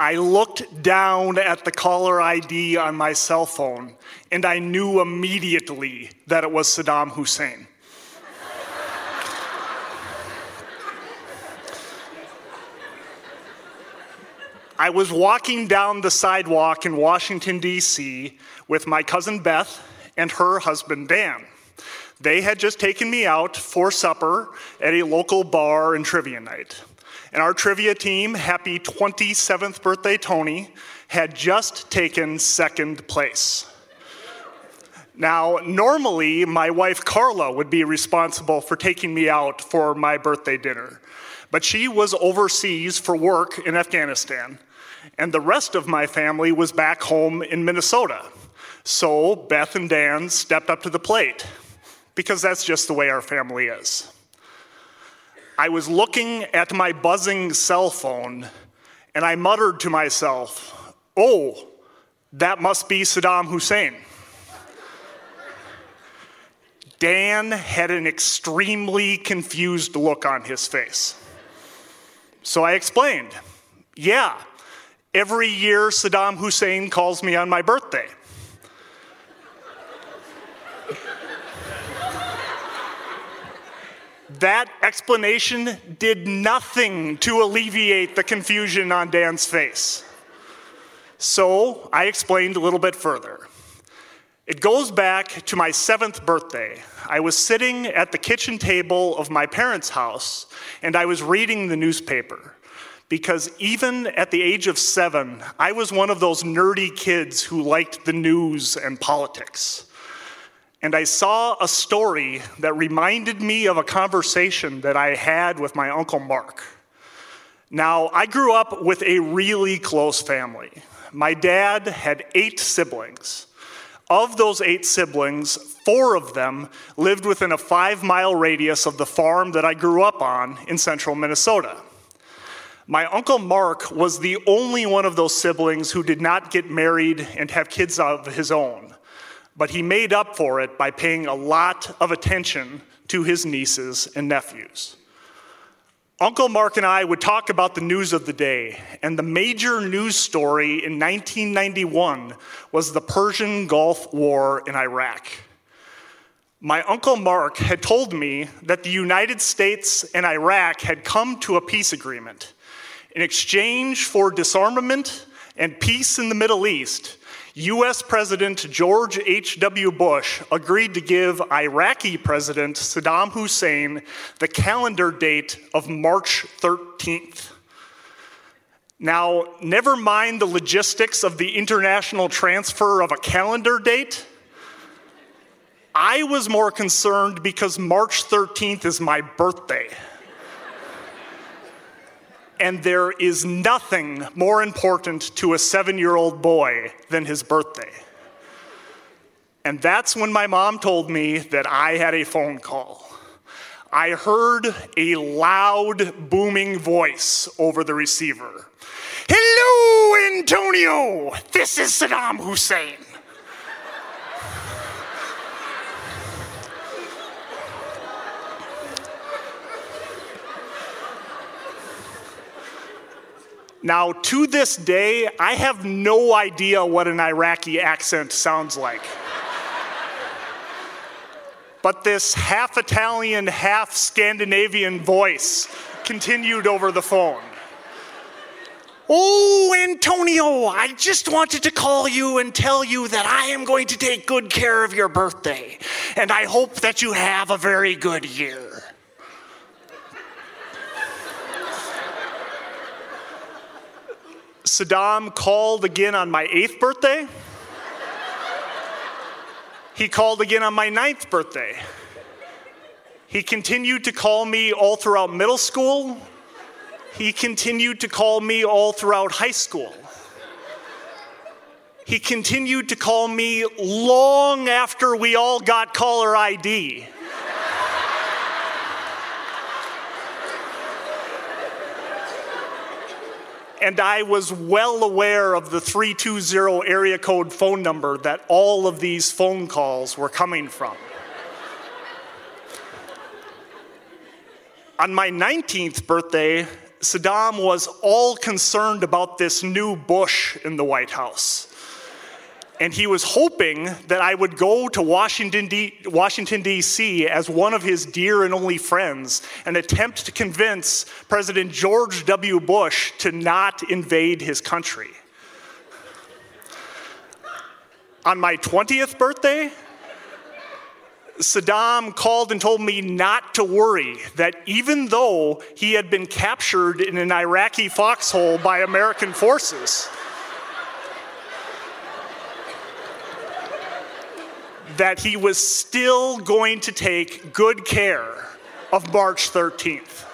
I looked down at the caller ID on my cell phone and I knew immediately that it was Saddam Hussein. I was walking down the sidewalk in Washington, D.C. with my cousin Beth and her husband Dan. They had just taken me out for supper at a local bar and trivia night. And our trivia team, happy 27th birthday, Tony, had just taken second place. Now, normally, my wife Carla would be responsible for taking me out for my birthday dinner, but she was overseas for work in Afghanistan, and the rest of my family was back home in Minnesota. So Beth and Dan stepped up to the plate, because that's just the way our family is. I was looking at my buzzing cell phone, and I muttered to myself, Oh, that must be Saddam Hussein. Dan had an extremely confused look on his face. So I explained, yeah, every year Saddam Hussein calls me on my birthday. That explanation did nothing to alleviate the confusion on Dan's face. So I explained a little bit further. It goes back to my seventh birthday. I was sitting at the kitchen table of my parents' house and I was reading the newspaper. Because even at the age of seven, I was one of those nerdy kids who liked the news and politics. And I saw a story that reminded me of a conversation that I had with my Uncle Mark. Now, I grew up with a really close family. My dad had eight siblings. Of those eight siblings, four of them lived within a five mile radius of the farm that I grew up on in central Minnesota. My Uncle Mark was the only one of those siblings who did not get married and have kids of his own, but he made up for it by paying a lot of attention to his nieces and nephews. Uncle Mark and I would talk about the news of the day, and the major news story in 1991 was the Persian Gulf War in Iraq. My Uncle Mark had told me that the United States and Iraq had come to a peace agreement. In exchange for disarmament and peace in the Middle East, US President George H.W. Bush agreed to give Iraqi President Saddam Hussein the calendar date of March 13th. Now, never mind the logistics of the international transfer of a calendar date. I was more concerned because March 13th is my birthday and there is nothing more important to a seven year old boy than his birthday. And that's when my mom told me that I had a phone call. I heard a loud, booming voice over the receiver. Hello, Antonio! This is Saddam Hussein. Now, to this day, I have no idea what an Iraqi accent sounds like. but this half Italian, half Scandinavian voice continued over the phone. Oh, Antonio, I just wanted to call you and tell you that I am going to take good care of your birthday, and I hope that you have a very good year. Saddam called again on my eighth birthday. He called again on my ninth birthday. He continued to call me all throughout middle school. He continued to call me all throughout high school. He continued to call me long after we all got caller ID. And I was well aware of the 320 area code phone number that all of these phone calls were coming from. On my 19th birthday, Saddam was all concerned about this new Bush in the White House. And he was hoping that I would go to Washington, D- Washington, D.C. as one of his dear and only friends and attempt to convince President George W. Bush to not invade his country. On my 20th birthday, Saddam called and told me not to worry, that even though he had been captured in an Iraqi foxhole by American forces, that he was still going to take good care of March 13th.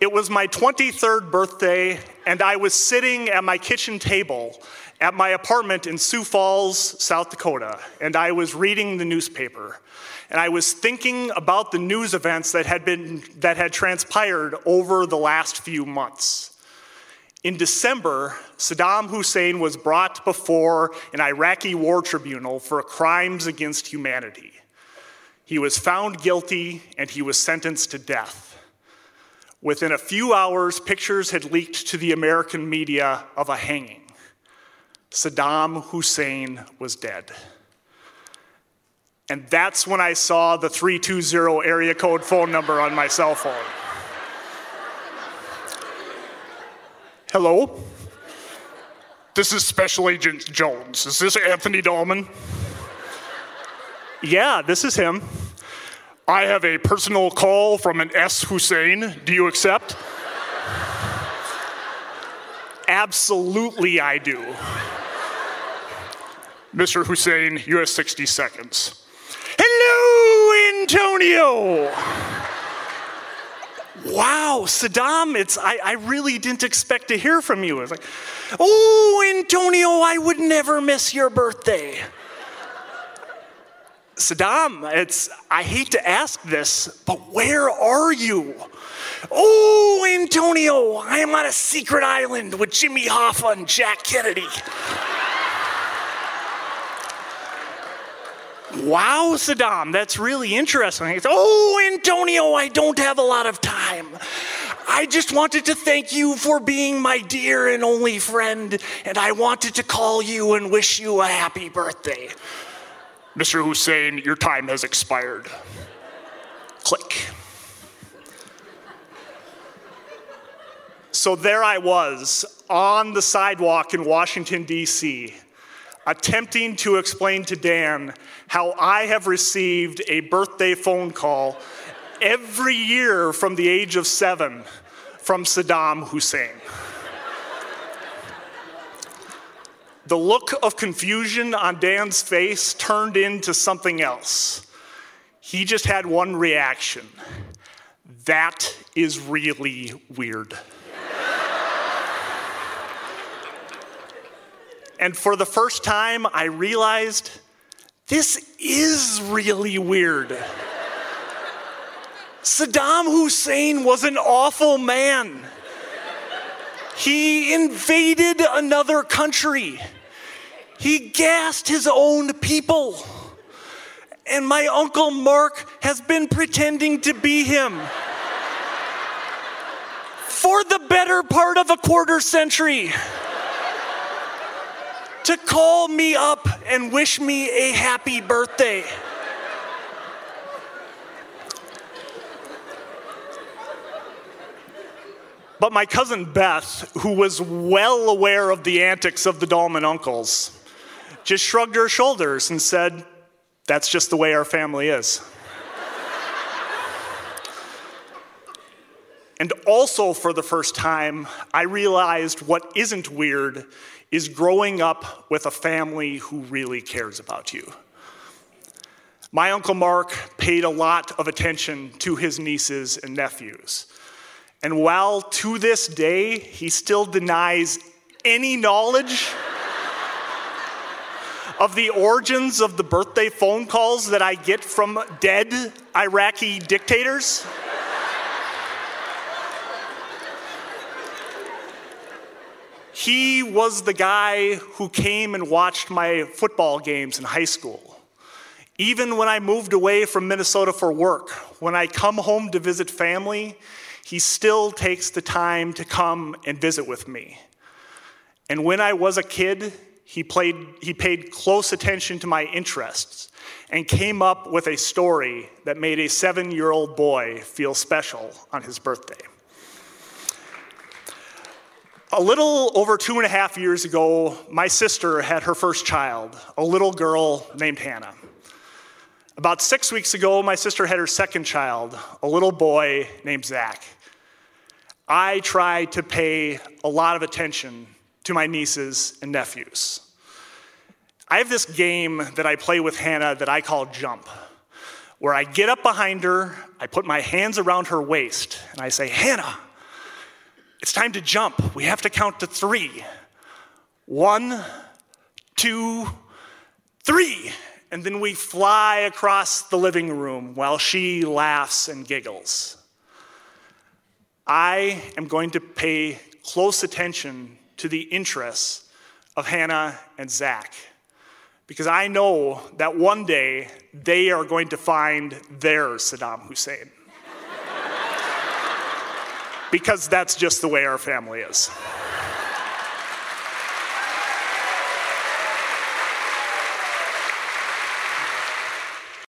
It was my 23rd birthday, and I was sitting at my kitchen table at my apartment in Sioux Falls, South Dakota, and I was reading the newspaper. And I was thinking about the news events that had, been, that had transpired over the last few months. In December, Saddam Hussein was brought before an Iraqi war tribunal for crimes against humanity. He was found guilty and he was sentenced to death. Within a few hours, pictures had leaked to the American media of a hanging. Saddam Hussein was dead. And that's when I saw the 320 area code phone number on my cell phone. Hello? This is Special Agent Jones. Is this Anthony Dahlman? yeah, this is him. I have a personal call from an S. Hussein. Do you accept? Absolutely, I do. Mr. Hussein, you have 60 seconds. Hello, Antonio! Wow, Saddam, it's I, I really didn't expect to hear from you. It's like, oh, Antonio, I would never miss your birthday. Saddam, it's, I hate to ask this, but where are you? Oh, Antonio, I am on a secret island with Jimmy Hoffa and Jack Kennedy. Wow, Saddam, that's really interesting. oh, Antonio, I don't have a lot of time. I just wanted to thank you for being my dear and only friend, and I wanted to call you and wish you a happy birthday. Mr. Hussein, your time has expired. Click. So there I was on the sidewalk in Washington, D.C., attempting to explain to Dan how I have received a birthday phone call every year from the age of seven from Saddam Hussein. The look of confusion on Dan's face turned into something else. He just had one reaction that is really weird. And for the first time, I realized this is really weird. Saddam Hussein was an awful man. He invaded another country. He gassed his own people. And my Uncle Mark has been pretending to be him for the better part of a quarter century to call me up and wish me a happy birthday. But my cousin Beth, who was well aware of the antics of the Dahlman uncles, just shrugged her shoulders and said, That's just the way our family is. And also, for the first time, I realized what isn't weird is growing up with a family who really cares about you. My Uncle Mark paid a lot of attention to his nieces and nephews. And while to this day he still denies any knowledge of the origins of the birthday phone calls that I get from dead Iraqi dictators? He was the guy who came and watched my football games in high school. Even when I moved away from Minnesota for work, when I come home to visit family, he still takes the time to come and visit with me. And when I was a kid, he, played, he paid close attention to my interests and came up with a story that made a seven year old boy feel special on his birthday. A little over two and a half years ago, my sister had her first child, a little girl named Hannah. About six weeks ago, my sister had her second child, a little boy named Zach. I try to pay a lot of attention to my nieces and nephews. I have this game that I play with Hannah that I call Jump, where I get up behind her, I put my hands around her waist, and I say, Hannah, it's time to jump. We have to count to three. One, two, three. And then we fly across the living room while she laughs and giggles. I am going to pay close attention to the interests of Hannah and Zach because I know that one day they are going to find their Saddam Hussein. Because that's just the way our family is.